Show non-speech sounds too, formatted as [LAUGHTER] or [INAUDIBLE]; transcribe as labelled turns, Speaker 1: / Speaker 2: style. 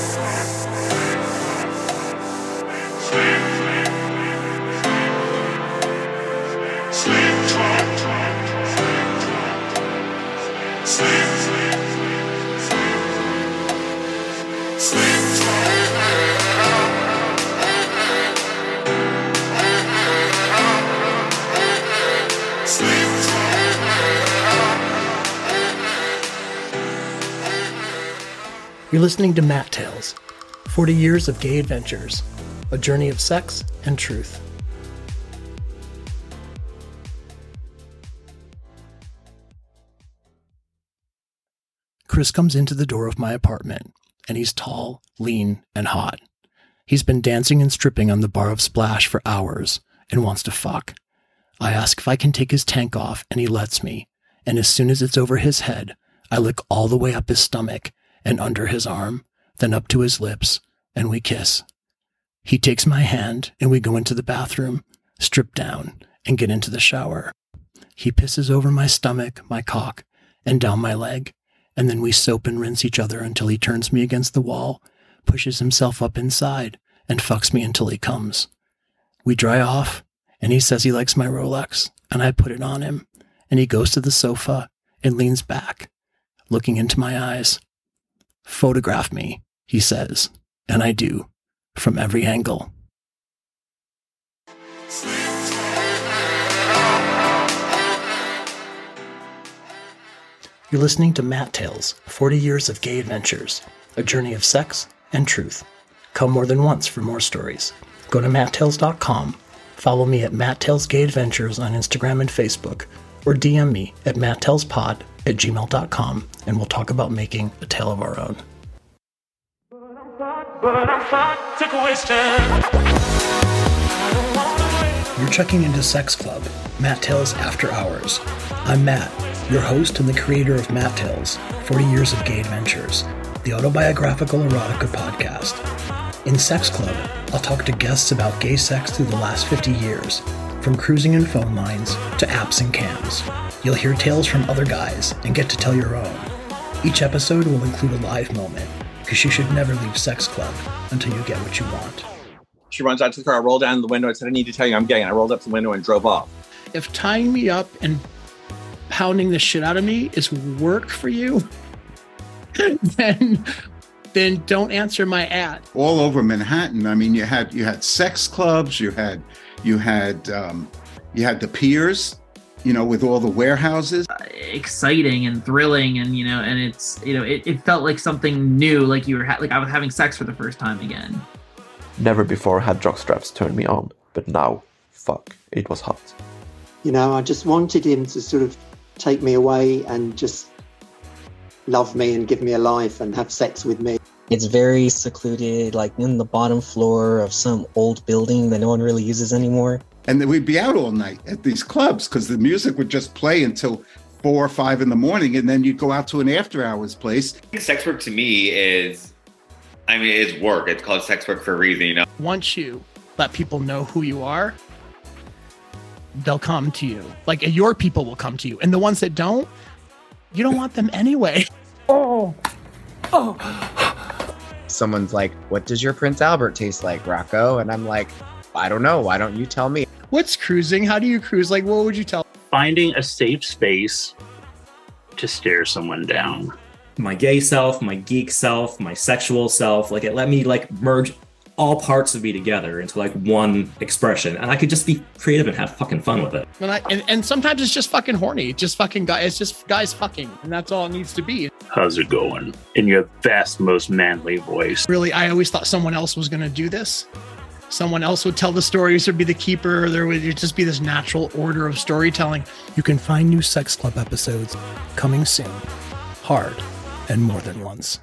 Speaker 1: Yes. You're listening to Matt Tales 40 Years of Gay Adventures, a journey of sex and truth. Chris comes into the door of my apartment, and he's tall, lean, and hot. He's been dancing and stripping on the bar of Splash for hours and wants to fuck. I ask if I can take his tank off, and he lets me. And as soon as it's over his head, I lick all the way up his stomach and under his arm, then up to his lips, and we kiss. He takes my hand, and we go into the bathroom, strip down, and get into the shower. He pisses over my stomach, my cock, and down my leg, and then we soap and rinse each other until he turns me against the wall, pushes himself up inside, and fucks me until he comes. We dry off, and he says he likes my Rolex, and I put it on him, and he goes to the sofa and leans back, looking into my eyes. Photograph me, he says, and I do, from every angle. You're listening to Matt Tales 40 Years of Gay Adventures, a journey of sex and truth. Come more than once for more stories. Go to matttales.com, follow me at Matt Tales Gay Adventures on Instagram and Facebook, or DM me at matttalespod at gmail.com and we'll talk about making a tale of our own. You're checking into Sex Club, Matt Tales After Hours. I'm Matt, your host and the creator of Matt Tales 40 Years of Gay Adventures, the autobiographical erotica podcast. In Sex Club, I'll talk to guests about gay sex through the last 50 years, from cruising in phone lines to apps and cams. You'll hear tales from other guys and get to tell your own. Each episode will include a live moment, because you should never leave Sex Club until you get what you want.
Speaker 2: She runs out to the car, I rolled down the window and said, I need to tell you I'm gay. And I rolled up the window and drove off.
Speaker 1: If tying me up and pounding the shit out of me is work for you, [LAUGHS] then then don't answer my ad.
Speaker 3: All over Manhattan. I mean, you had you had sex clubs, you had you had um, you had the piers, you know, with all the warehouses.
Speaker 4: exciting and thrilling and you know and it's you know it, it felt like something new like you were ha- like i was having sex for the first time again
Speaker 5: Never before had jockstraps turned me on, but now, fuck, it was hot.
Speaker 6: You know, I just wanted him to sort of take me away and just love me and give me a life and have sex with me.
Speaker 7: It's very secluded, like in the bottom floor of some old building that no one really uses anymore.
Speaker 3: And then we'd be out all night at these clubs because the music would just play until four or five in the morning, and then you'd go out to an after hours place.
Speaker 8: Sex work to me is, I mean, it's work. It's called sex work for a reason, you know.
Speaker 1: Once you let people know who you are, they'll come to you. Like your people will come to you. And the ones that don't, you don't want them anyway. [LAUGHS] Oh.
Speaker 9: Oh. Someone's like, What does your Prince Albert taste like, Rocco? And I'm like, I don't know. Why don't you tell me?
Speaker 1: What's cruising? How do you cruise? Like, what would you tell?
Speaker 10: Finding a safe space to stare someone down.
Speaker 11: My gay self, my geek self, my sexual self, like it let me like merge all parts of me together into like one expression, and I could just be creative and have fucking fun with it.
Speaker 1: And, I, and, and sometimes it's just fucking horny. Just fucking guy. It's just guys fucking, and that's all it needs to be.
Speaker 10: How's it going? In your best, most manly voice.
Speaker 1: Really, I always thought someone else was going to do this. Someone else would tell the stories or be the keeper. Or there would just be this natural order of storytelling. You can find new Sex Club episodes coming soon, hard, and more than once.